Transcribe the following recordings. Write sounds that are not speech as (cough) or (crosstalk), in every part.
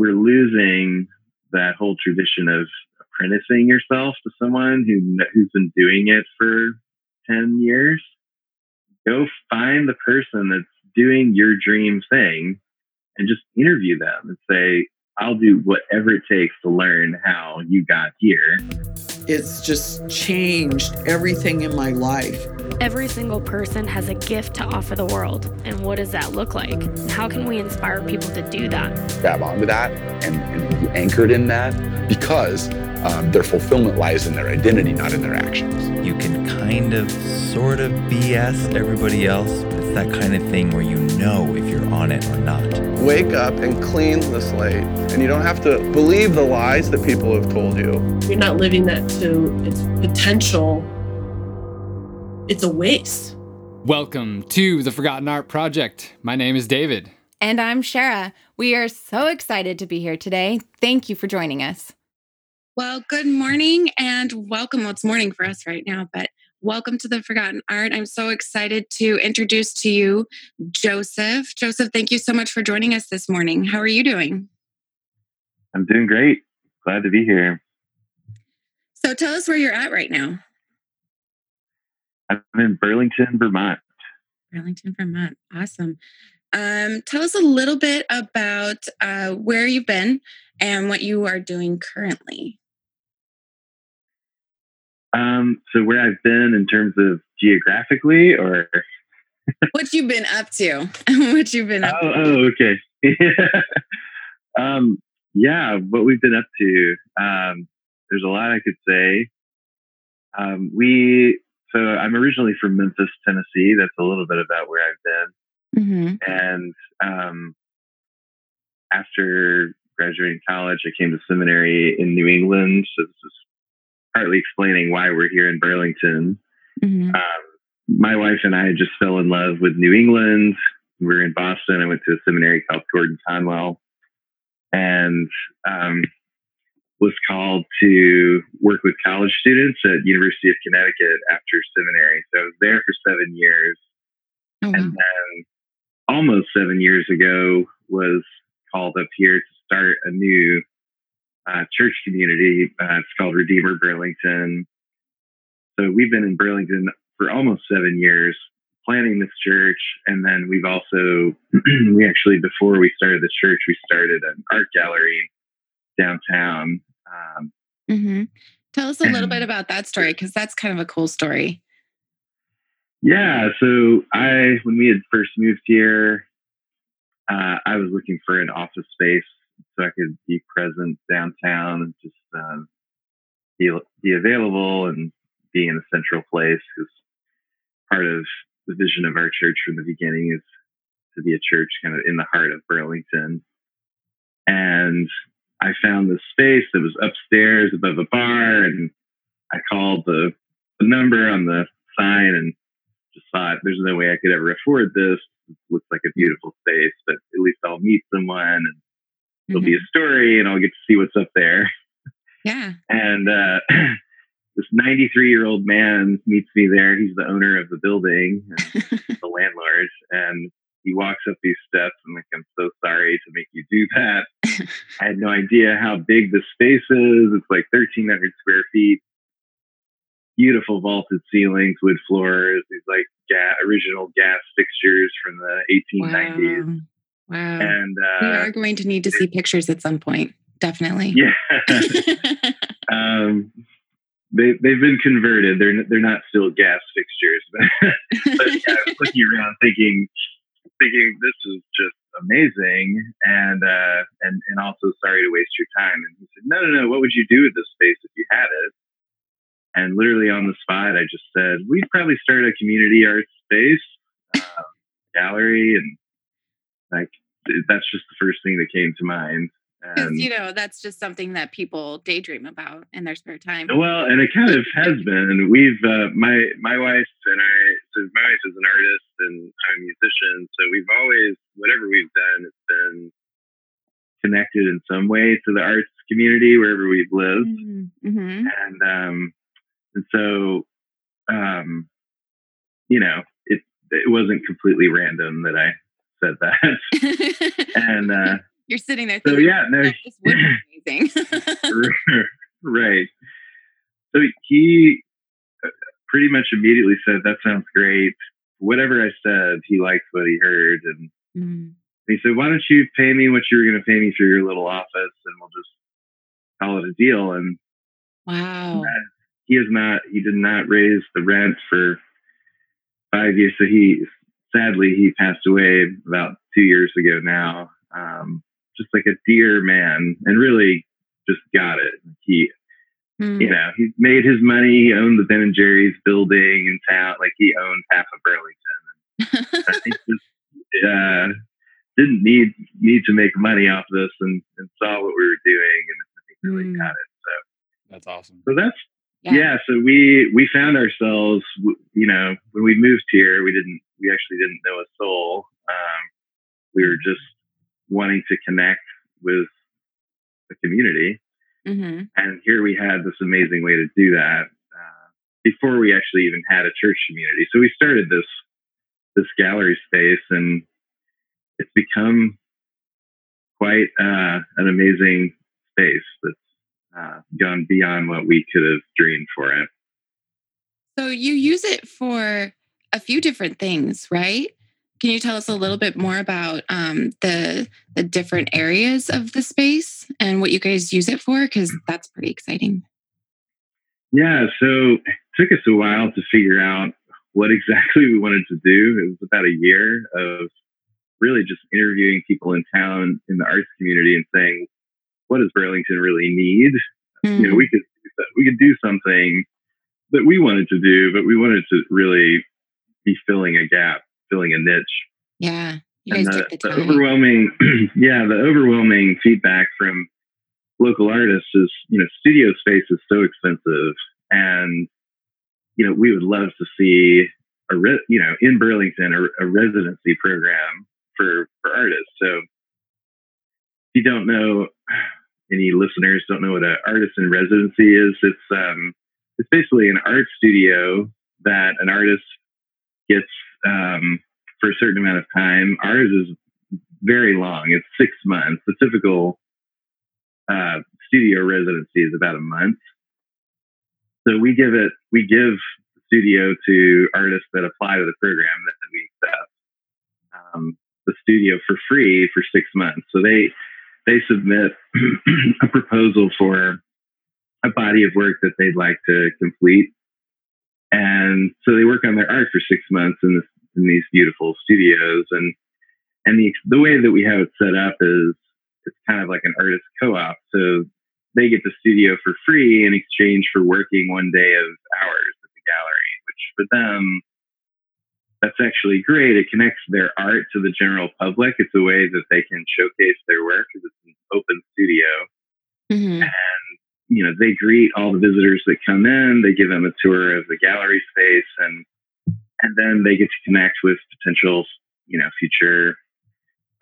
we're losing that whole tradition of apprenticing yourself to someone who who's been doing it for 10 years. Go find the person that's doing your dream thing and just interview them and say i'll do whatever it takes to learn how you got here it's just changed everything in my life Every single person has a gift to offer the world. And what does that look like? How can we inspire people to do that? Grab onto that and, and be anchored in that because um, their fulfillment lies in their identity, not in their actions. You can kind of, sort of BS everybody else, but it's that kind of thing where you know if you're on it or not. Wake up and clean the slate. And you don't have to believe the lies that people have told you. You're not living that to its potential it's a waste. Welcome to the Forgotten Art Project. My name is David. And I'm Sherah. We are so excited to be here today. Thank you for joining us. Well, good morning and welcome. Well, it's morning for us right now, but welcome to the Forgotten Art. I'm so excited to introduce to you Joseph. Joseph, thank you so much for joining us this morning. How are you doing? I'm doing great. Glad to be here. So tell us where you're at right now. I'm in Burlington, Vermont. Burlington, Vermont. Awesome. Um, tell us a little bit about uh, where you've been and what you are doing currently. Um, so where I've been in terms of geographically, or (laughs) what you've been up to? (laughs) what you've been up oh, to? Oh, okay. (laughs) um, yeah, what we've been up to. Um, there's a lot I could say. Um, we so I'm originally from Memphis, Tennessee. That's a little bit about where I've been. Mm-hmm. And um, after graduating college, I came to seminary in New England. So this is partly explaining why we're here in Burlington. Mm-hmm. Um, my wife and I just fell in love with New England. We were in Boston. I went to a seminary called Gordon Conwell. And um, was called to work with college students at University of Connecticut after seminary. So I was there for seven years. Oh, wow. And then almost seven years ago was called up here to start a new uh, church community. Uh, it's called Redeemer Burlington. So we've been in Burlington for almost seven years planning this church. And then we've also, (clears throat) we actually, before we started the church, we started an art gallery downtown um, mm-hmm. Tell us a little bit about that story because that's kind of a cool story. Yeah. So I, when we had first moved here, uh, I was looking for an office space so I could be present downtown and just uh, be be available and be in a central place because part of the vision of our church from the beginning is to be a church kind of in the heart of Burlington. And I found this space that was upstairs above a bar, and I called the, the number on the sign and just thought, there's no way I could ever afford this. It looks like a beautiful space, but at least I'll meet someone and there'll mm-hmm. be a story and I'll get to see what's up there. Yeah. And uh, (clears throat) this 93 year old man meets me there. He's the owner of the building, (laughs) the landlord. And he walks up these steps and like i'm so sorry to make you do that i had no idea how big the space is it's like 1300 square feet beautiful vaulted ceilings wood floors these like ga- original gas fixtures from the 1890s wow, wow. and uh, we are going to need to see pictures at some point definitely yeah (laughs) um, they they've been converted. They're they're not still gas fixtures, but, (laughs) but yeah, I was looking around thinking, thinking this is just amazing and uh, and and also sorry to waste your time. And he said, no, no, no. What would you do with this space if you had it? And literally on the spot, I just said, we'd probably start a community art space, uh, gallery, and like that's just the first thing that came to mind. Because you know that's just something that people daydream about in their spare time. Well, and it kind of has been. We've uh, my my wife and I. So my wife is an artist and I'm a musician. So we've always whatever we've done, it's been connected in some way to the arts community wherever we've lived. Mm-hmm. mm-hmm. And um, and so um, you know, it it wasn't completely random that I said that. (laughs) and uh, You're sitting there. So yeah, no, oh, this would be amazing. (laughs) (laughs) right. So he uh, pretty much immediately said, "That sounds great." Whatever I said, he liked what he heard, and mm. he said, "Why don't you pay me what you were going to pay me for your little office, and we'll just call it a deal?" And wow, he has not. He did not raise the rent for five years. So he sadly he passed away about two years ago now. Um, just like a dear man, and really just got it. He, mm. you know, he made his money. He owned the Ben and Jerry's building in town. Like he owned half of Burlington. And I think (laughs) just uh, didn't need need to make money off this, and, and saw what we were doing, and I think really mm. got it. So that's awesome. So that's yeah. yeah. so we we found ourselves you know when we moved here we didn't we actually didn't know a soul um, we were just wanting to connect with the community mm-hmm. and here we had this amazing way to do that uh, before we actually even had a church community so we started this this gallery space and it's become quite uh, an amazing space that's uh, gone beyond what we could have dreamed for it. So you use it for a few different things, right? Can you tell us a little bit more about um, the the different areas of the space and what you guys use it for? Because that's pretty exciting. Yeah, so it took us a while to figure out what exactly we wanted to do. It was about a year of really just interviewing people in town in the arts community and saying, what does Burlington really need? Mm. You know, we could we could do something that we wanted to do, but we wanted to really be filling a gap, filling a niche. Yeah. You guys and the, the, the overwhelming, (clears throat) yeah, the overwhelming feedback from local artists is, you know, studio space is so expensive, and you know, we would love to see a, re- you know, in Burlington, a, a residency program for for artists. So, if you don't know, any listeners don't know what an artist in residency is, it's um, it's basically an art studio that an artist gets um, for a certain amount of time. Ours is very long; it's six months. The typical uh, studio residency is about a month. So we give it, we give studio to artists that apply to the program that we accept um, the studio for free for six months. So they they submit (clears throat) a proposal for a body of work that they'd like to complete. And so they work on their art for six months in, this, in these beautiful studios. And, and the, the way that we have it set up is it's kind of like an artist co-op. So they get the studio for free in exchange for working one day of hours at the gallery, which for them that's actually great. It connects their art to the general public. It's a way that they can showcase their work because it's an open studio. Mm-hmm. And, you know, they greet all the visitors that come in. They give them a tour of the gallery space and, and then they get to connect with potential, you know, future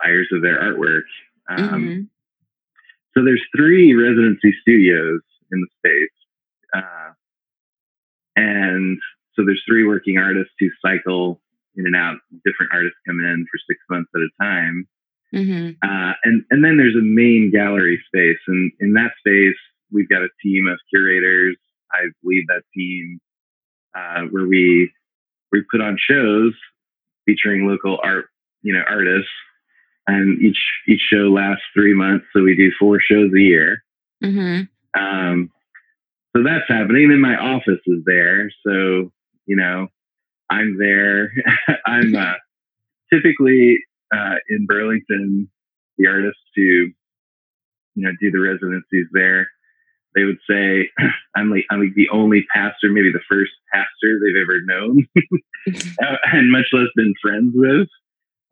buyers of their artwork. Um, mm-hmm. So there's three residency studios in the space. Uh, and so there's three working artists who cycle in and out. Different artists come in for six months at a time. Mm-hmm. Uh, and and then there's a main gallery space, and in that space we've got a team of curators. I lead that team uh, where we we put on shows featuring local art, you know, artists, and each each show lasts three months, so we do four shows a year. Mm-hmm. Um, so that's happening. And my office is there, so you know I'm there. (laughs) I'm uh, typically uh, in Burlington. The artists who you know do the residencies there, they would say (clears throat) I'm like I'm like the only pastor, maybe the first pastor they've ever known, (laughs) uh, and much less been friends with.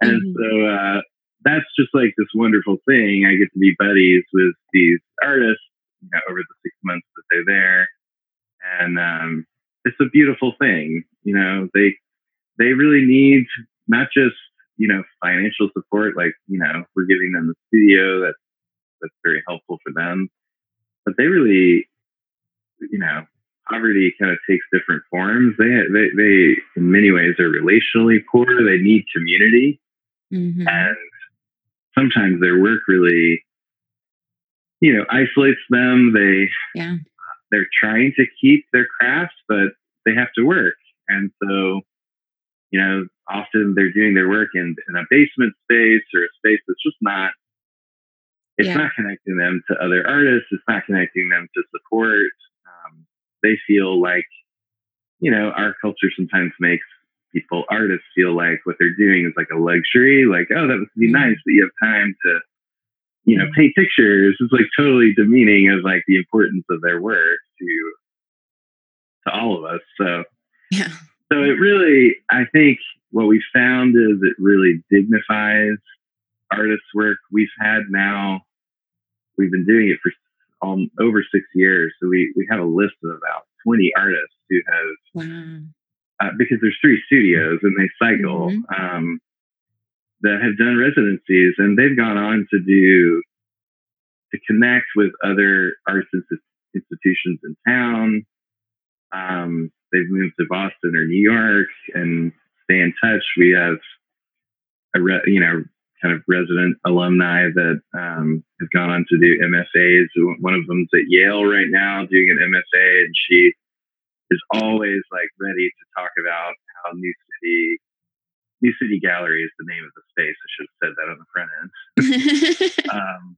And mm-hmm. so uh, that's just like this wonderful thing. I get to be buddies with these artists you know, over the six months that they're there, and um, it's a beautiful thing. You know, they they really need not just you know financial support, like you know we're giving them the studio that's that's very helpful for them, but they really, you know, poverty kind of takes different forms. They they they in many ways are relationally poor. They need community, mm-hmm. and sometimes their work really, you know, isolates them. They yeah they're trying to keep their craft, but they have to work, and so you know often they're doing their work in, in a basement space or a space that's just not it's yeah. not connecting them to other artists it's not connecting them to support um, they feel like you know our culture sometimes makes people artists feel like what they're doing is like a luxury like oh that would be mm-hmm. nice that you have time to you know paint pictures it's like totally demeaning of like the importance of their work to to all of us so yeah so it really i think what we found is it really dignifies artists work we've had now we've been doing it for um, over six years so we we have a list of about 20 artists who have wow. uh, because there's three studios and they cycle mm-hmm. um, that have done residencies and they've gone on to do to connect with other arts institutions in town um, they've moved to boston or new york and stay in touch we have a re, you know kind of resident alumni that um, have gone on to do MFAs. One of them's at Yale right now doing an MFA, and she is always like ready to talk about how New City New City Galerie is the name of the space. I should have said that on the front end. (laughs) um,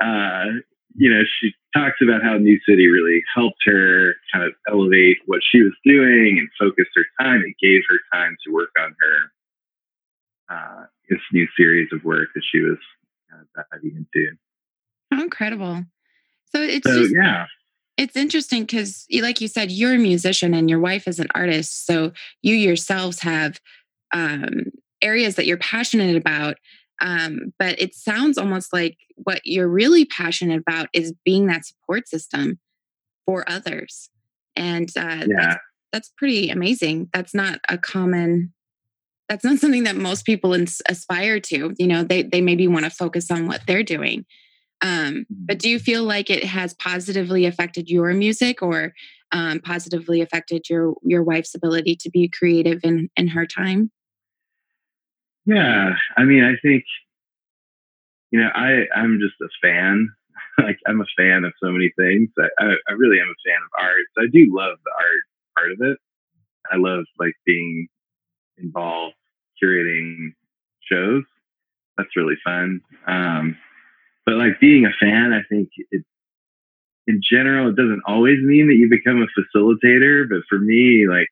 uh, you know, she talks about how New City really helped her kind of elevate what she was doing and focus her time. It gave her time to work on her uh, this new series of work that she was kind of diving into. How incredible! So it's so, just, yeah it's interesting because, like you said, you're a musician and your wife is an artist. So you yourselves have um, areas that you're passionate about. Um, but it sounds almost like what you're really passionate about is being that support system for others. And uh, yeah. that's, that's pretty amazing. That's not a common that's not something that most people ins- aspire to you know they they maybe want to focus on what they're doing um, but mm-hmm. do you feel like it has positively affected your music or um, positively affected your your wife's ability to be creative in in her time? Yeah, I mean, I think you know, I I'm just a fan. (laughs) like I'm a fan of so many things. I, I, I really am a fan of art. So I do love the art part of it. I love like being involved curating shows. That's really fun. Um, but like being a fan, I think it, in general, it doesn't always mean that you become a facilitator. But for me, like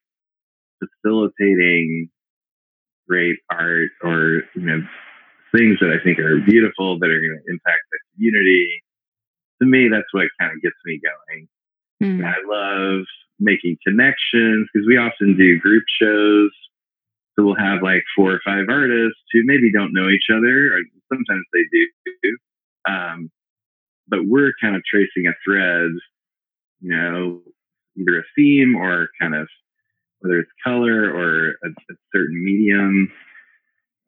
facilitating great art or, you know, things that I think are beautiful that are going to impact the community, to me, that's what kind of gets me going. Mm. I love making connections because we often do group shows. So we'll have like four or five artists who maybe don't know each other, or sometimes they do. Um, but we're kind of tracing a thread, you know, either a theme or kind of whether it's color or a, a certain medium.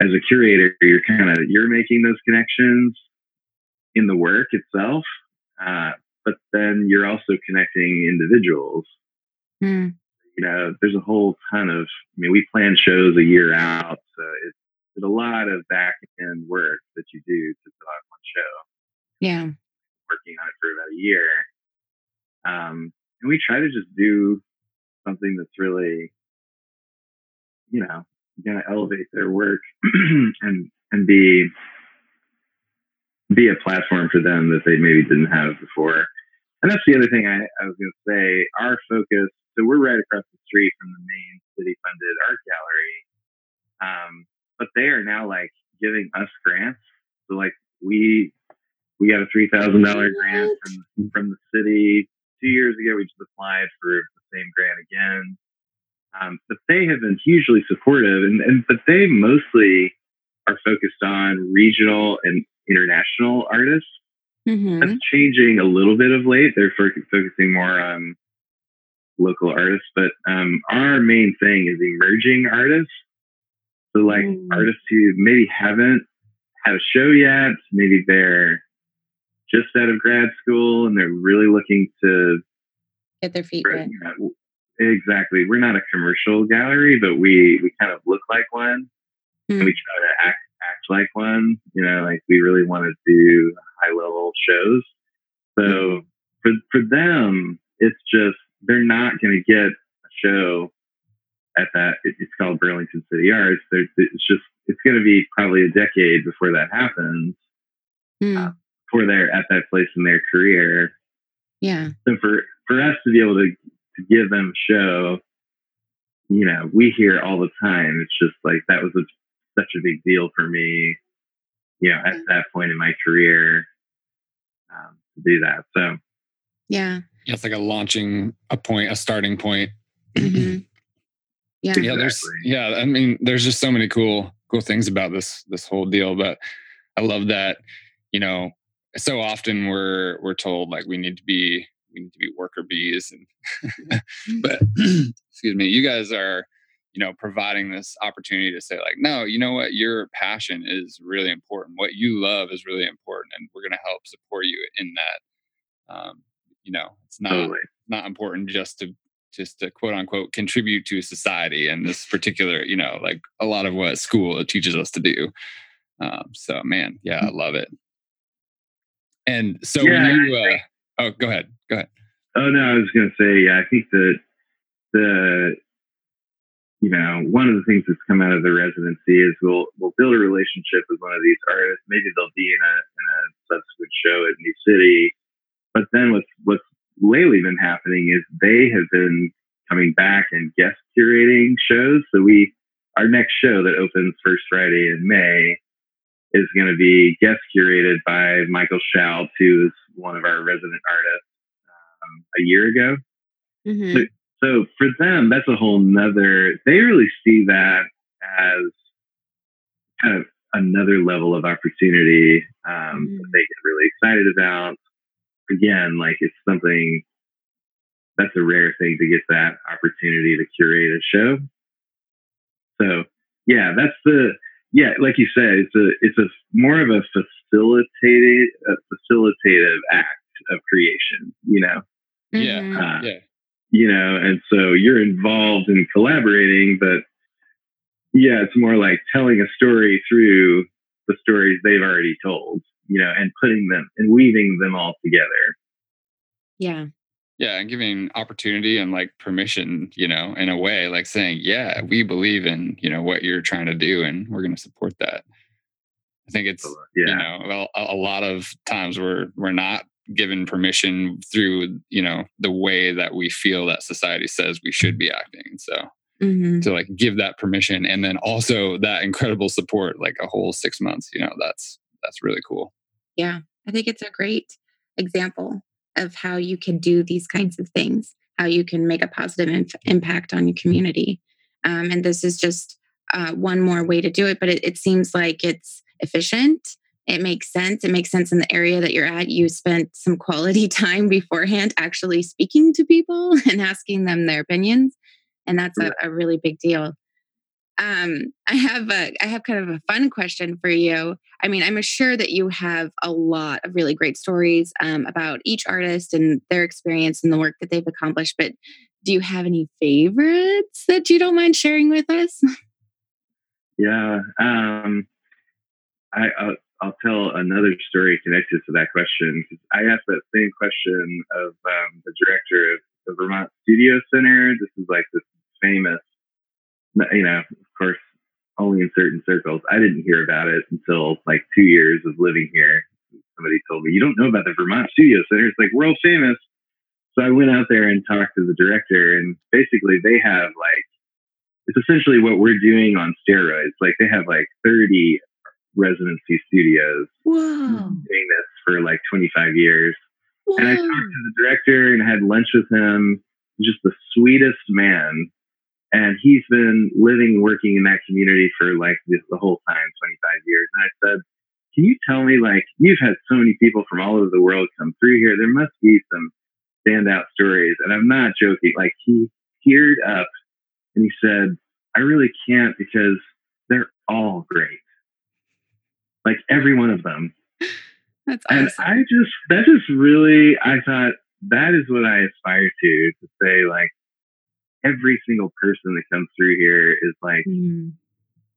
As a curator, you're kind of you're making those connections in the work itself, uh, but then you're also connecting individuals. Mm. You know, there's a whole ton of. I mean, we plan shows a year out, so it's, it's a lot of back end work that you do to put on one show. Yeah. Working on it for about a year. Um, and we try to just do something that's really, you know, going to elevate their work (clears throat) and and be be a platform for them that they maybe didn't have before. And that's the other thing I, I was going to say. Our focus. So we're right across the street from the main city-funded art gallery, um, but they are now like giving us grants. So like we we got a three thousand dollar grant from from the city two years ago. We just applied for the same grant again. Um, but they have been hugely supportive, and, and but they mostly are focused on regional and international artists. Mm-hmm. That's changing a little bit of late. They're focusing more on local artists, but um, our main thing is emerging artists. So, like mm. artists who maybe haven't had a show yet, maybe they're just out of grad school and they're really looking to get their feet wet. exactly. We're not a commercial gallery, but we we kind of look like one, mm. and we hmm. try to act act like one. You know, like we really want to do high level shows. So for for them, it's just they're not going to get a show at that. It's called Burlington City Arts. It's just it's going to be probably a decade before that happens. Mm. Uh, before they're at that place in their career. Yeah. So for for us to be able to to give them a show, you know, we hear all the time. It's just like that was a, such a big deal for me. You know, at that point in my career, um, to do that. So. Yeah. Yeah, it's like a launching a point, a starting point. Mm-hmm. Yeah. Yeah. There's yeah. I mean, there's just so many cool cool things about this this whole deal, but I love that you know so often we're we're told like we need to be we need to be worker bees and mm-hmm. (laughs) but (clears throat) excuse me you guys are you know providing this opportunity to say like no you know what? Your passion is really important. What you love is really important and we're going to help support you in that. Um, you know it's not totally. not important just to just to quote unquote contribute to society and this particular you know like a lot of what school teaches us to do. Um, so man yeah i love it and so yeah, when you, uh, oh, go ahead, go ahead. Oh no, I was going to say, yeah, I think that the, you know, one of the things that's come out of the residency is we'll we'll build a relationship with one of these artists. Maybe they'll be in a in a subsequent show at New City, but then what's what's lately been happening is they have been coming back and guest curating shows. So we our next show that opens first Friday in May is going to be guest curated by Michael Shout, who is one of our resident artists um, a year ago. Mm-hmm. So, so, for them, that's a whole nother, they really see that as kind of another level of opportunity um, mm-hmm. that they get really excited about. Again, like it's something that's a rare thing to get that opportunity to curate a show. So, yeah, that's the yeah, like you said, it's a it's a more of a facilitated a facilitative act of creation. You know. Yeah. Mm-hmm. Uh, yeah. You know, and so you're involved in collaborating, but yeah, it's more like telling a story through the stories they've already told. You know, and putting them and weaving them all together. Yeah yeah and giving opportunity and like permission you know in a way like saying yeah we believe in you know what you're trying to do and we're going to support that i think it's yeah. you know well a, a lot of times we're we're not given permission through you know the way that we feel that society says we should be acting so mm-hmm. to like give that permission and then also that incredible support like a whole six months you know that's that's really cool yeah i think it's a great example of how you can do these kinds of things, how you can make a positive inf- impact on your community. Um, and this is just uh, one more way to do it, but it, it seems like it's efficient. It makes sense. It makes sense in the area that you're at. You spent some quality (laughs) time beforehand actually speaking to people (laughs) and asking them their opinions. And that's a, a really big deal. Um, I have a I have kind of a fun question for you. I mean, I'm sure that you have a lot of really great stories um, about each artist and their experience and the work that they've accomplished. But do you have any favorites that you don't mind sharing with us? (laughs) Yeah, um, I, I'll, I'll, tell another story connected to that question. I asked that same question of um, the director of the Vermont Studio Center. This is like this famous you know, of course, only in certain circles. I didn't hear about it until like two years of living here. Somebody told me, you don't know about the Vermont Studio Center. It's like world famous. So I went out there and talked to the director, and basically they have like, it's essentially what we're doing on steroids. Like they have like 30 residency studios Whoa. doing this for like 25 years. Whoa. And I talked to the director and had lunch with him. Just the sweetest man and he's been living and working in that community for like this, the whole time, 25 years. And I said, can you tell me, like, you've had so many people from all over the world come through here. There must be some standout stories. And I'm not joking. Like, he teared up and he said, I really can't because they're all great. Like, every one of them. (laughs) That's awesome. And I just, that just really, I thought, that is what I aspire to, to say, like, every single person that comes through here is like mm.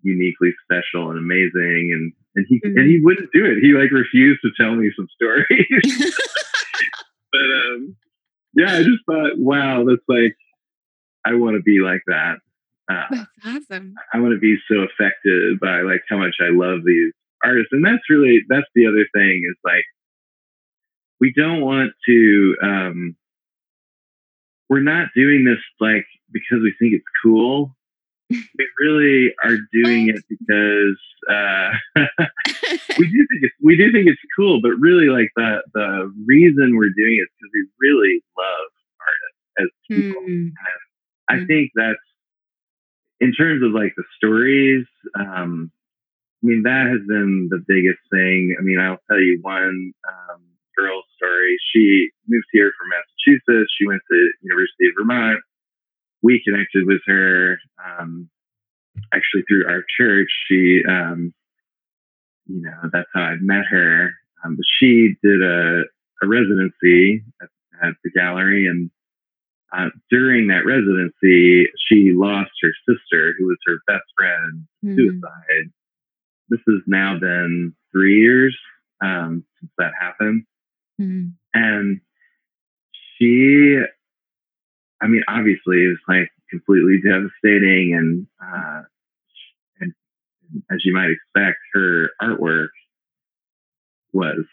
uniquely special and amazing. And and he mm-hmm. and he wouldn't do it. He like refused to tell me some stories. (laughs) (laughs) but um, yeah, I just thought, wow, that's like I want to be like that. Uh, that's awesome. I want to be so affected by like how much I love these artists, and that's really that's the other thing is like we don't want to. um We're not doing this like because we think it's cool (laughs) we really are doing it because uh, (laughs) we do think it's we do think it's cool, but really, like the the reason we're doing it is because we really love artists as people. Mm. I mm. think that's in terms of like the stories. Um, I mean, that has been the biggest thing. I mean, I'll tell you one um, girl story. She moved here from Massachusetts. She went to University of Vermont we connected with her um, actually through our church. She, um, you know, that's how I met her. Um, but she did a, a residency at, at, the gallery, and uh, during that residency, she lost her sister, who was her best friend, mm. suicide. This has now been three years um, since that happened, mm. and she I mean, obviously, it was like completely devastating, and uh, and as you might expect, her artwork was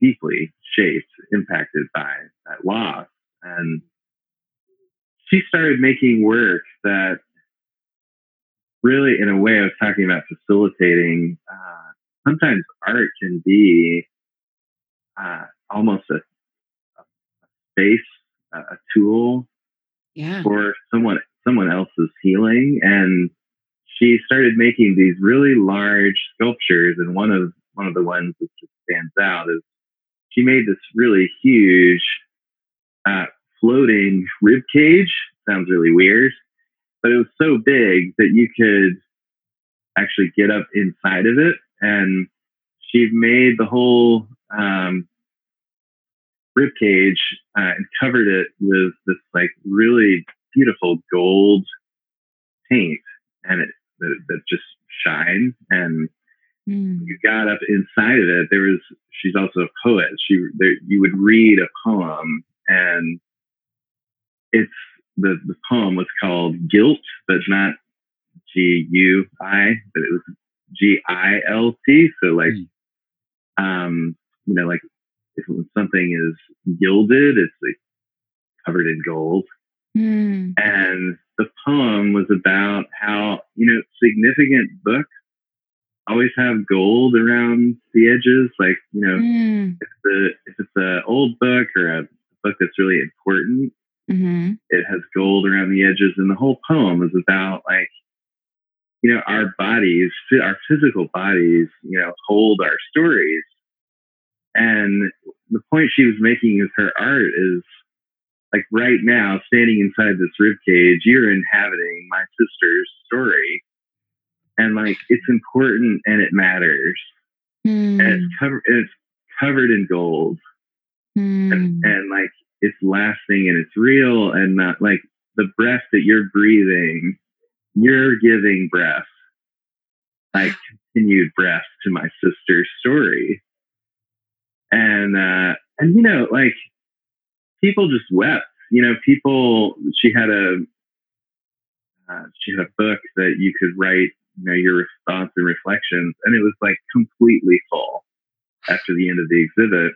deeply shaped, impacted by that loss, and she started making work that really, in a way, I was talking about facilitating. Uh, sometimes art can be uh, almost a, a space a tool yeah. for someone someone else's healing. And she started making these really large sculptures and one of one of the ones that just stands out is she made this really huge uh, floating rib cage. Sounds really weird but it was so big that you could actually get up inside of it. And she made the whole um, rib cage uh, and covered it with this like really beautiful gold paint, and it that, that just shines. And mm. you got up inside of it. There was she's also a poet. She there, you would read a poem, and it's the the poem was called Guilt, but not G U I, but it was G I L T. So like, mm. um, you know, like if something is gilded, it's like covered in gold. Mm. And the poem was about how, you know, significant books always have gold around the edges. Like, you know, mm. if the if it's an old book or a book that's really important, mm-hmm. it has gold around the edges. And the whole poem is about like, you know, our bodies, our physical bodies, you know, hold our stories. And the point she was making with her art is like right now, standing inside this rib cage, you're inhabiting my sister's story. And like it's important and it matters. Mm. And it's covered it's covered in gold. Mm. And, and like it's lasting and it's real and not like the breath that you're breathing, you're giving breath, like (sighs) continued breath to my sister's story and uh, and you know, like people just wept. You know, people. She had a uh, she had a book that you could write, you know, your response and reflections, and it was like completely full after the end of the exhibit.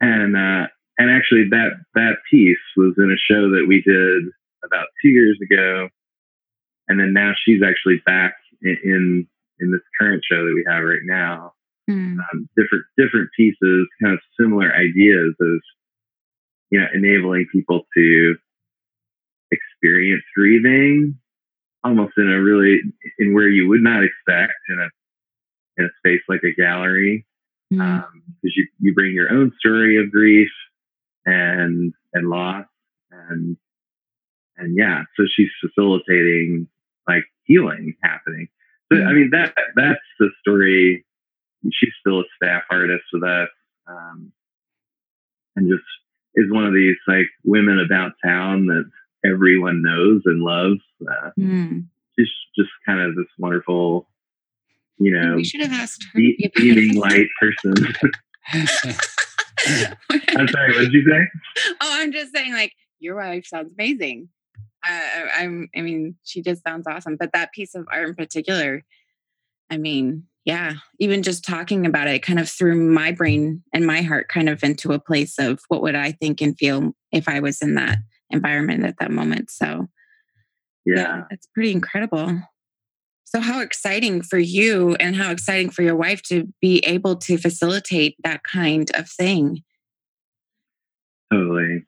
And uh, and actually, that that piece was in a show that we did about two years ago, and then now she's actually back in in, in this current show that we have right now mm. um, different different pieces, kind of similar ideas of you know enabling people to experience grieving almost in a really in where you would not expect in a in a space like a gallery because mm. um, you you bring your own story of grief and and loss and and yeah so she's facilitating like healing happening so mm. i mean that that's the story she's still a staff artist with us, um, and just is one of these like women about town that everyone knows and loves. Uh, mm. She's just kind of this wonderful you know, we should have asked her. (laughs) Light person. (laughs) I'm sorry. What did you say? Oh, I'm just saying, like your wife sounds amazing. Uh, I'm. I mean, she just sounds awesome. But that piece of art in particular, I mean, yeah, even just talking about it kind of threw my brain and my heart kind of into a place of what would I think and feel if I was in that environment at that moment. So, yeah, yeah it's pretty incredible. So, how exciting for you and how exciting for your wife to be able to facilitate that kind of thing. Totally.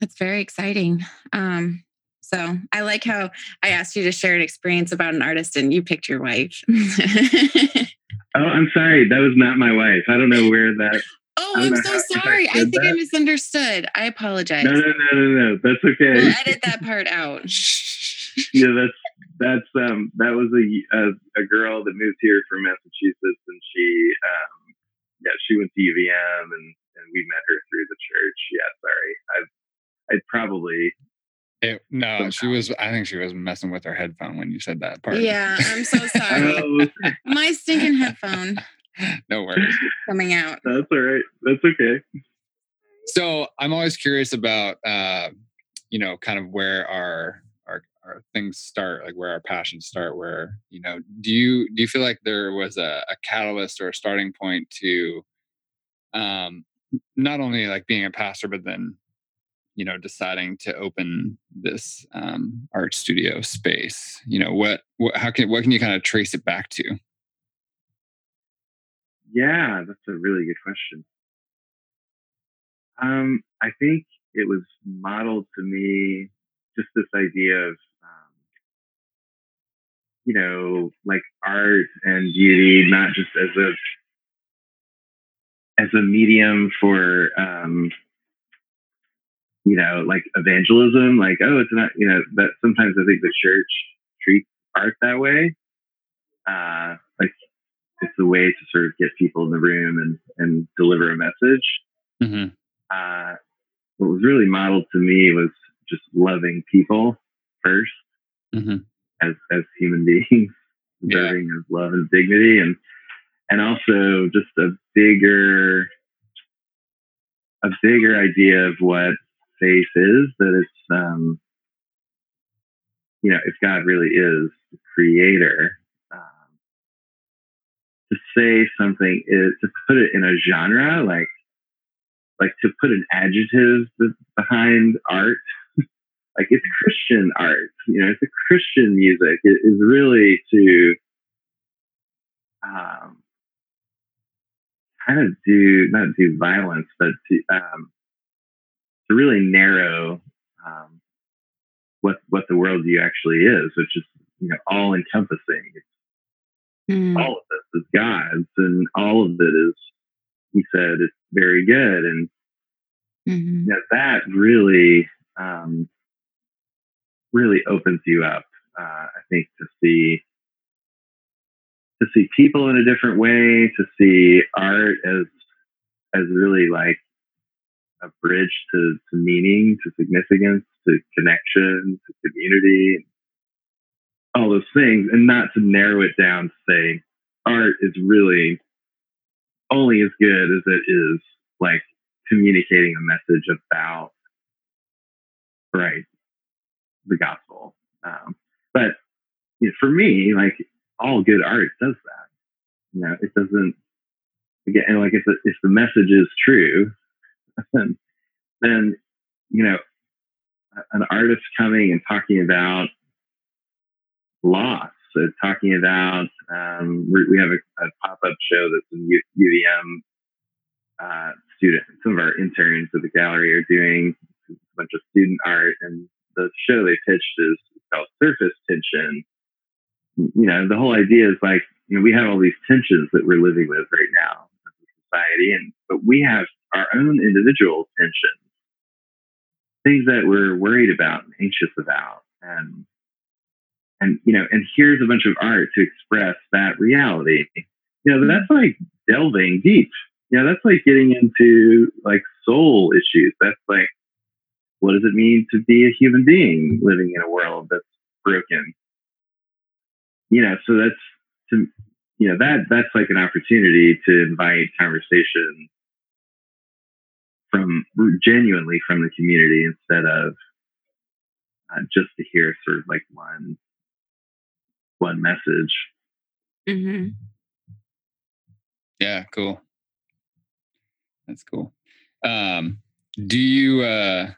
That's very exciting. Um, so I like how I asked you to share an experience about an artist and you picked your wife. oh, I'm sorry. That was not my wife. I don't know where that. (laughs) Oh, I'm so sorry. I, I think that. I misunderstood. I apologize. No, no, no, no, no. That's okay. We'll edit that part out. (laughs) yeah, that's that's um that was a, a, a girl that moved here from Massachusetts, and she um yeah she went to UVM, and and we met her through the church. Yeah, sorry, I I probably it, no, she was. I think she was messing with her headphone when you said that part. Yeah, I'm so (laughs) sorry. Oh. My stinking headphone. (laughs) no worries. Coming out. That's all right. That's okay. So I'm always curious about, uh, you know, kind of where our our our things start, like where our passions start. Where you know, do you do you feel like there was a, a catalyst or a starting point to, um, not only like being a pastor, but then you know deciding to open this um, art studio space you know what, what how can what can you kind of trace it back to? Yeah that's a really good question. Um, i think it was modeled to me just this idea of um, you know like art and beauty not just as a as a medium for um, you know, like evangelism, like, oh, it's not, you know, that sometimes I think the church treats art that way. Uh, like it's a way to sort of get people in the room and, and deliver a message. Mm-hmm. Uh, what was really modeled to me was just loving people 1st mm-hmm. as, as human (laughs) beings, deserving yeah. of love and dignity. And, and also just a bigger, a bigger idea of what faith is that it's um, you know if God really is the creator, um, to say something is to put it in a genre like like to put an adjective behind art (laughs) like it's Christian art, you know, it's a Christian music. It is really to um, kind of do not do violence, but to um, to really narrow um, what what the worldview actually is, which is you know all encompassing. Mm. All of this is God's, and all of it is. He said it's very good, and mm-hmm. you know, that really um, really opens you up. Uh, I think to see to see people in a different way, to see art as as really like a bridge to, to meaning, to significance, to connection, to community, all those things, and not to narrow it down to say art is really only as good as it is like communicating a message about right the gospel. Um, but you know, for me, like all good art does that. You know, it doesn't again, like if the, if the message is true, (laughs) then, then you know, an artist coming and talking about loss, so talking about um, we have a, a pop up show that's in U- UVM. Uh, student, some of our interns at the gallery are doing a bunch of student art, and the show they pitched is called Surface Tension. You know, the whole idea is like, you know, we have all these tensions that we're living with right now a society, and but we have our own individual tensions, things that we're worried about and anxious about. And, and, you know, and here's a bunch of art to express that reality. You know, that's like delving deep. You know, that's like getting into like soul issues. That's like, what does it mean to be a human being living in a world that's broken? You know, so that's to, you know that that's like an opportunity to invite conversation from genuinely from the community instead of uh, just to hear sort of like one one message. Mm-hmm. Yeah, cool. That's cool. Um, do you uh,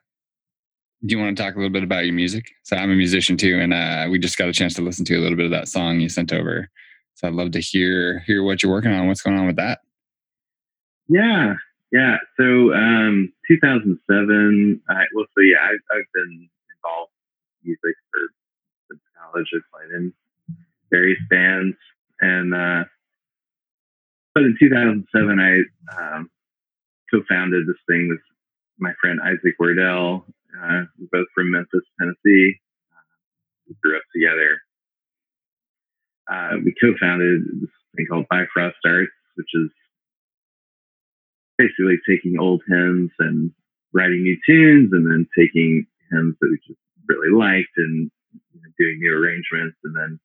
do you want to talk a little bit about your music? So I'm a musician too, and uh, we just got a chance to listen to a little bit of that song you sent over. So I'd love to hear hear what you're working on. What's going on with that? Yeah, yeah. So um, 2007. I, well, so yeah, I've, I've been involved in music for since college. I've played in various bands, and uh, but in 2007, I um, co-founded this thing with my friend Isaac Wardell. Uh, we're both from Memphis, Tennessee. Uh, we grew up together. Uh, we co-founded this thing called Bifrost Arts, which is basically taking old hymns and writing new tunes, and then taking hymns that we just really liked and you know, doing new arrangements, and then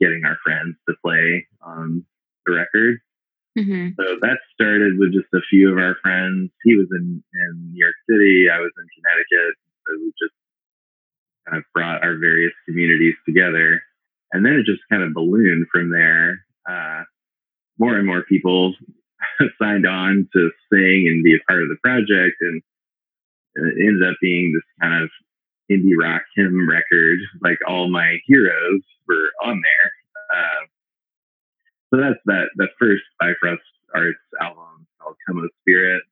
getting our friends to play on the record. Mm-hmm. So that started with just a few of our friends. He was in, in New York City, I was in Connecticut. So we just kind of brought our various communities together. And then it just kind of ballooned from there. Uh, more and more people (laughs) signed on to sing and be a part of the project. And it ended up being this kind of indie rock hymn record. Like all my heroes were on there. Uh, so that's that the first Bifrost Arts album called Come O Spirit,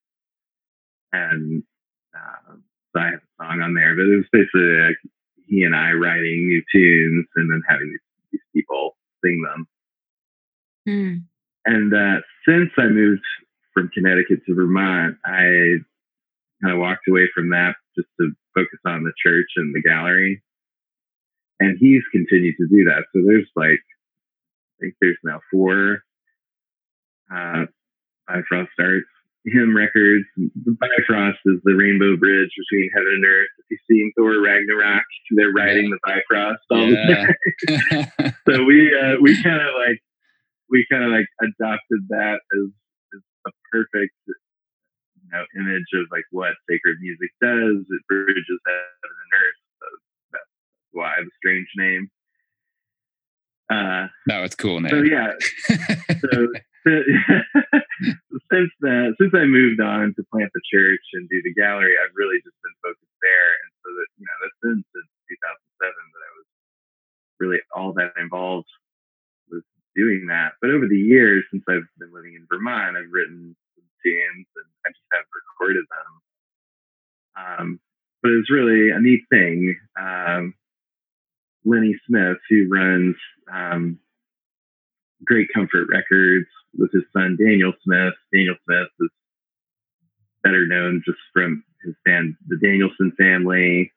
and uh, so I have a song on there. But it was basically like he and I writing new tunes and then having these, these people sing them. Mm. And uh, since I moved from Connecticut to Vermont, I kind of walked away from that just to focus on the church and the gallery. And he's continued to do that. So there's like I think there's now four uh, Bifrost Arts hymn records. The Bifrost is the rainbow bridge between heaven and earth. If you've seen Thor Ragnarok, they're riding the Bifrost all yeah. the time. (laughs) so we uh, we kind of like we kind of like adopted that as, as a perfect you know image of like what sacred music does. It bridges heaven and earth. So that's why the strange name. Uh, no, it's cool name. (laughs) So yeah, so, (laughs) since the, since I moved on to plant the church and do the gallery, I've really just been focused there, and so that you know that's been since 2007 that I was really all that involved doing that. But over the years, since I've been living in Vermont, I've written some tunes and I just have recorded them. Um, but it's really a neat thing. Um, Lenny Smith, who runs um, Great Comfort Records with his son Daniel Smith. Daniel Smith is better known just from his band, the Danielson Famile,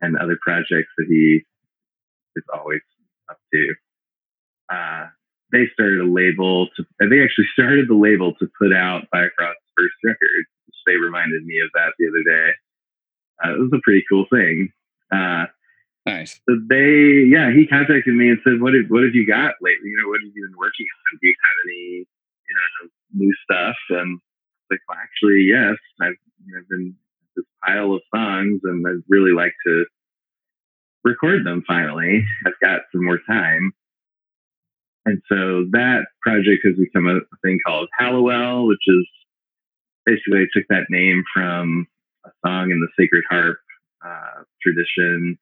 and other projects that he is always up to. Uh, they started a label to, they actually started the label to put out Bifrost's first record, which they reminded me of that the other day. Uh, it was a pretty cool thing. Uh, Nice. So they, yeah, he contacted me and said, "What have what have you got lately? You know, what have you been working on? Do you have any, you know, new stuff?" And like, well, actually, yes, I've know, been this pile of songs, and I'd really like to record them. Finally, I've got some more time. And so that project has become a, thing called Hallowell, which is basically I took that name from a song in the Sacred Harp uh, tradition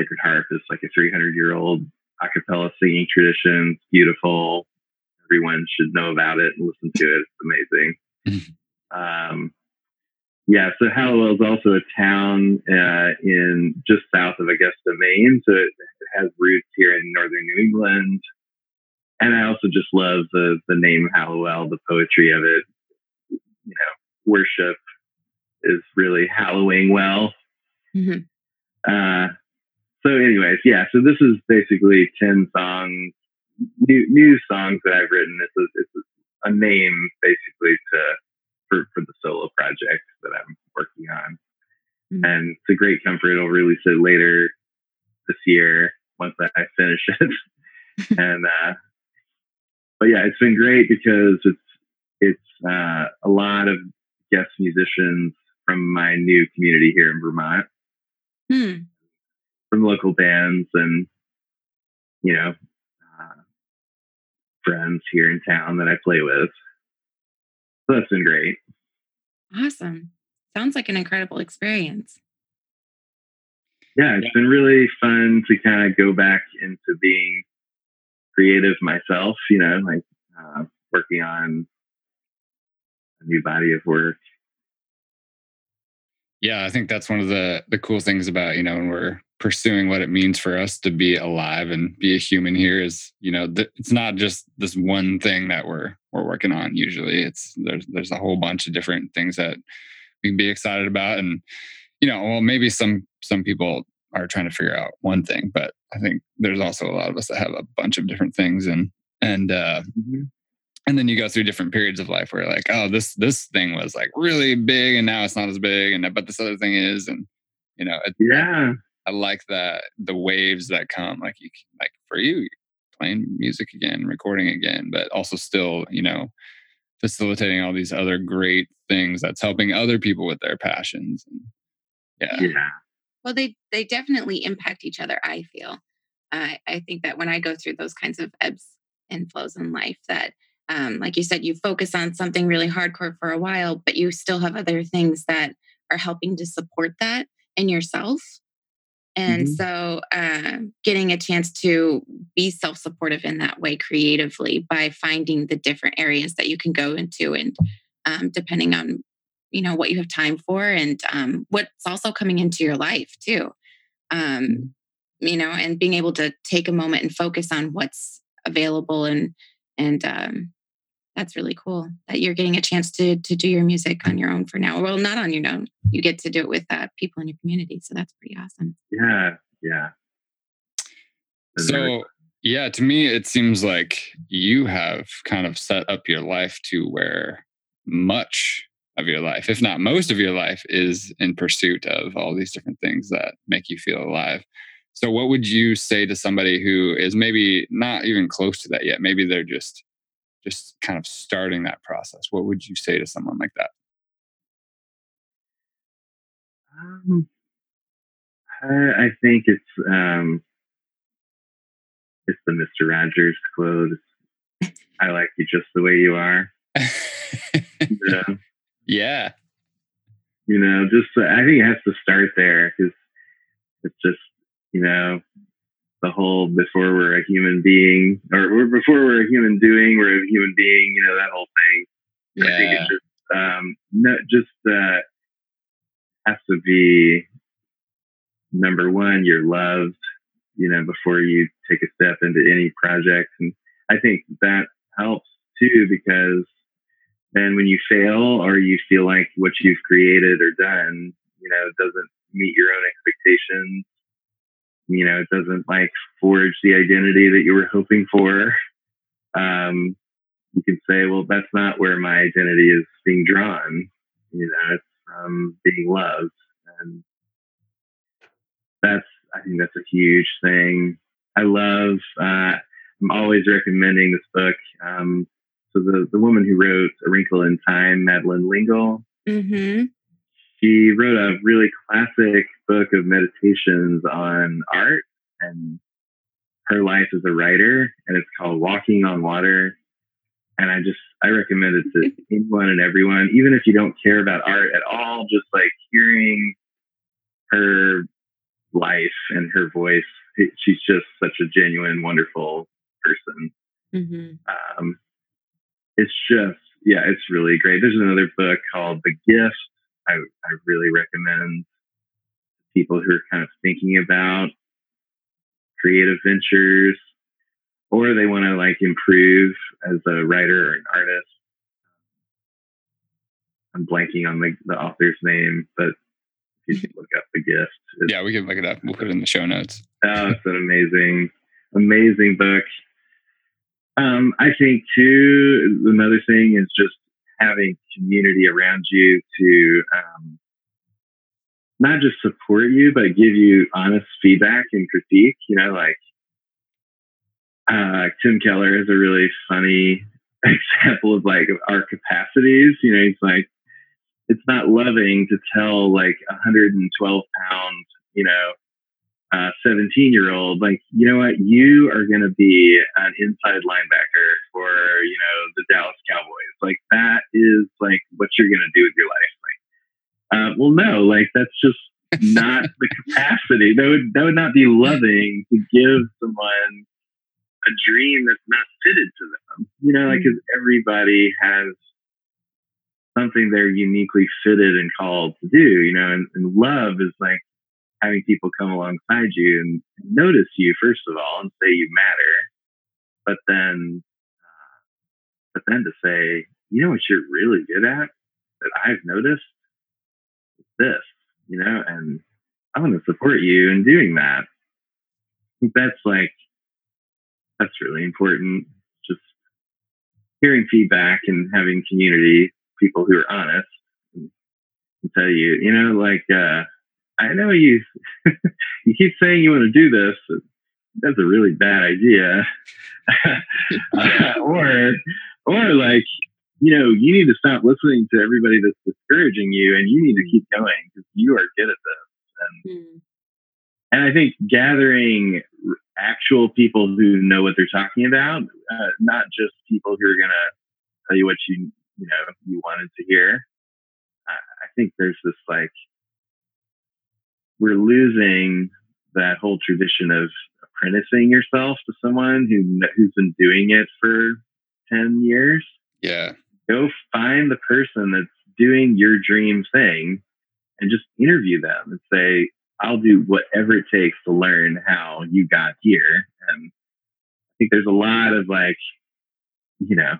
Sacred Harp is like a 300 year old a cappella singing tradition. It's beautiful. Everyone should know about it and listen to it. It's amazing. (laughs) um, yeah, so Hallowell is also a town uh, in just south of Augusta, Maine. So it, has roots here in northern New England. And I also just love the the name Hallowell, the poetry of it. You know, worship is really hallowing well. Mm-hmm. Uh, so, anyways, yeah. So this is basically ten songs, new new songs that I've written. It's a, it's a name basically to for for the solo project that I'm working on, mm-hmm. and it's a great comfort. I'll release it later this year once I finish it. (laughs) and uh, but yeah, it's been great because it's it's uh, a lot of guest musicians from my new community here in Vermont, hmm. from local bands and you know uh, friends here in town that I play with. So that's been great. Awesome. Sounds like an incredible experience. Yeah, it's been really fun to kind of go back into being creative myself, you know, like uh, working on a new body of work. Yeah, I think that's one of the the cool things about, you know, when we're pursuing what it means for us to be alive and be a human here is, you know, th- it's not just this one thing that we're we're working on usually. It's there's there's a whole bunch of different things that we can be excited about and you know, well maybe some some people are trying to figure out one thing, but I think there's also a lot of us that have a bunch of different things and and uh mm-hmm. and then you go through different periods of life where like, oh, this this thing was like really big and now it's not as big and but this other thing is and you know, it, yeah. I, I like that the waves that come like you like for you playing music again, recording again, but also still, you know, facilitating all these other great things that's helping other people with their passions. And yeah. Yeah. Well, they they definitely impact each other. I feel. Uh, I think that when I go through those kinds of ebbs and flows in life, that um, like you said, you focus on something really hardcore for a while, but you still have other things that are helping to support that in yourself. And mm-hmm. so, uh, getting a chance to be self supportive in that way creatively by finding the different areas that you can go into, and um, depending on you know what you have time for and um, what's also coming into your life too um, mm-hmm. you know and being able to take a moment and focus on what's available and and um, that's really cool that you're getting a chance to to do your music on your own for now. Well not on your own. You get to do it with uh, people in your community so that's pretty awesome. Yeah yeah. So yeah to me it seems like you have kind of set up your life to where much of your life, if not most of your life, is in pursuit of all these different things that make you feel alive. So, what would you say to somebody who is maybe not even close to that yet? Maybe they're just just kind of starting that process. What would you say to someone like that? Um, I, I think it's um, it's the Mister Rogers quote. I like you just the way you are. yeah. (laughs) Yeah. You know, just I think it has to start there because it's just you know the whole before we're a human being or before we're a human doing we're a human being you know that whole thing yeah. i think it's just um no just uh has to be number one you're loved you know before you take a step into any project and i think that helps too because then when you fail or you feel like what you've created or done, you know, doesn't meet your own expectations, you know, it doesn't like forge the identity that you were hoping for, um, you can say, well, that's not where my identity is being drawn. You know, it's um, being loved. And that's, I think that's a huge thing. I love, uh, I'm always recommending this book. Um, so the, the woman who wrote A Wrinkle in Time, Madeleine L'Engle, mm-hmm. She wrote a really classic book of meditations on art and her life as a writer, and it's called Walking on Water. And I just I recommend it to (laughs) anyone and everyone, even if you don't care about art at all. Just like hearing her life and her voice, she's just such a genuine, wonderful person. Mm-hmm. Um, it's just yeah, it's really great. There's another book called The Gift. I, I really recommend people who are kind of thinking about creative ventures or they want to like improve as a writer or an artist. I'm blanking on the, the author's name, but you can look up the gift. Yeah, we can look it up. We'll put it in the show notes. Oh, it's an amazing, amazing book. Um, I think too, another thing is just having community around you to um, not just support you, but give you honest feedback and critique. You know, like uh, Tim Keller is a really funny (laughs) example of like our capacities. You know, he's like, it's not loving to tell like a 112 pound, you know, uh, 17 year old, like, you know what, you are going to be an inside linebacker for, you know, the Dallas Cowboys. Like, that is like what you're going to do with your life. Like, uh, well, no, like, that's just (laughs) not the capacity. That would, that would not be loving to give someone a dream that's not fitted to them. You know, like, because mm. everybody has something they're uniquely fitted and called to do, you know, and, and love is like, having people come alongside you and notice you first of all and say you matter, but then, uh, but then to say, you know what you're really good at that I've noticed is this, you know, and I'm going to support you in doing that. I that's like that's really important. Just hearing feedback and having community, people who are honest and, and tell you, you know, like. uh I know you (laughs) you keep saying you want to do this. That's a really bad idea. uh, (laughs) or or like you know you need to stop listening to everybody that's discouraging you, and you need to keep going because you are good at this. And mm. and I think gathering actual people who know what they're talking about, uh, not just people who are gonna tell you what you you know you wanted to hear. I think there's this like we're losing that whole tradition of apprenticing yourself to someone who who's been doing it for 10 years. Yeah. Go find the person that's doing your dream thing and just interview them and say, I'll do whatever it takes to learn how you got here. And I think there's a lot of like, you know,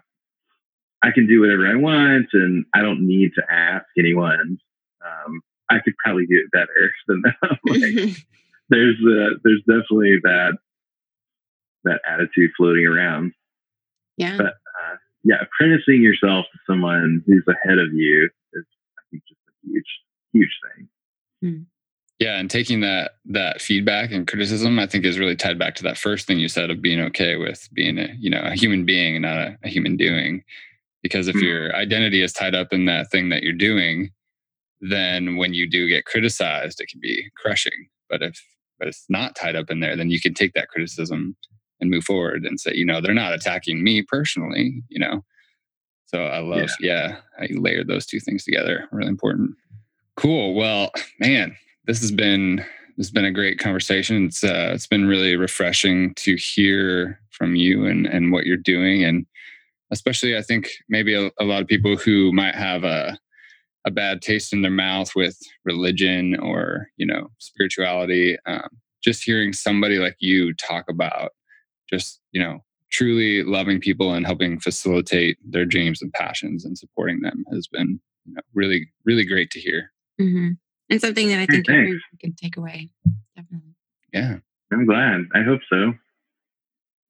I can do whatever I want and I don't need to ask anyone. Um, I could probably do it better (laughs) than them. (laughs) like, there's uh, there's definitely that that attitude floating around. Yeah. But uh, yeah, apprenticing yourself to someone who's ahead of you is, I think, just a huge, huge thing. Hmm. Yeah, and taking that that feedback and criticism, I think, is really tied back to that first thing you said of being okay with being a you know a human being and not a, a human doing. Because if mm-hmm. your identity is tied up in that thing that you're doing, then when you do get criticized, it can be crushing. But if but it's not tied up in there, then you can take that criticism and move forward and say, you know, they're not attacking me personally, you know. So I love, yeah, yeah I layered those two things together. Really important. Cool. Well, man, this has been this has been a great conversation. It's uh, it's been really refreshing to hear from you and and what you're doing, and especially I think maybe a, a lot of people who might have a a bad taste in their mouth with religion or you know spirituality um, just hearing somebody like you talk about just you know truly loving people and helping facilitate their dreams and passions and supporting them has been you know, really really great to hear mm-hmm. and something that i think hey, everyone can take away definitely yeah i'm glad i hope so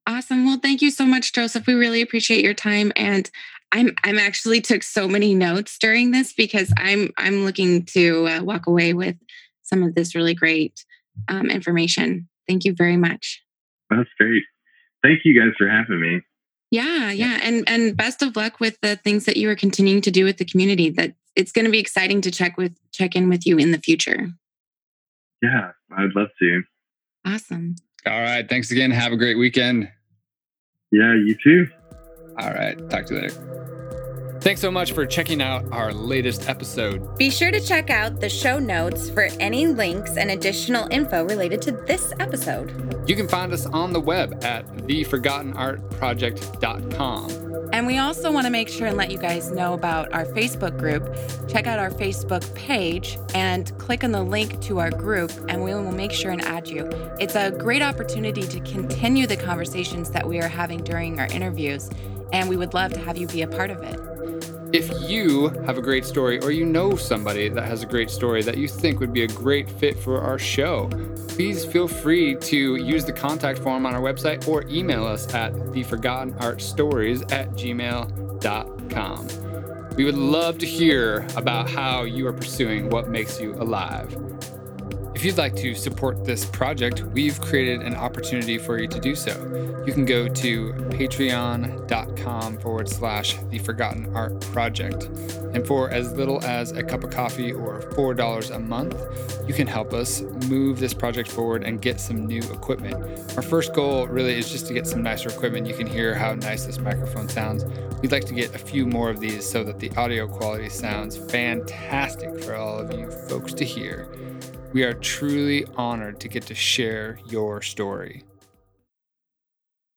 Awesome. Well, thank you so much, Joseph. We really appreciate your time. And I'm I'm actually took so many notes during this because I'm I'm looking to uh, walk away with some of this really great um, information. Thank you very much. That's great. Thank you guys for having me. Yeah, yeah, and and best of luck with the things that you are continuing to do with the community. That it's going to be exciting to check with check in with you in the future. Yeah, I'd love to. Awesome. All right. Thanks again. Have a great weekend. Yeah, you too. All right. Talk to you later. Thanks so much for checking out our latest episode. Be sure to check out the show notes for any links and additional info related to this episode. You can find us on the web at theforgottenartproject.com. And we also want to make sure and let you guys know about our Facebook group. Check out our Facebook page and click on the link to our group, and we will make sure and add you. It's a great opportunity to continue the conversations that we are having during our interviews, and we would love to have you be a part of it. If you have a great story or you know somebody that has a great story that you think would be a great fit for our show, please feel free to use the contact form on our website or email us at theforgottenartstories at gmail.com. We would love to hear about how you are pursuing what makes you alive. If you'd like to support this project, we've created an opportunity for you to do so. You can go to patreon.com forward slash the Forgotten Art Project. And for as little as a cup of coffee or $4 a month, you can help us move this project forward and get some new equipment. Our first goal really is just to get some nicer equipment. You can hear how nice this microphone sounds. We'd like to get a few more of these so that the audio quality sounds fantastic for all of you folks to hear. We are truly honored to get to share your story.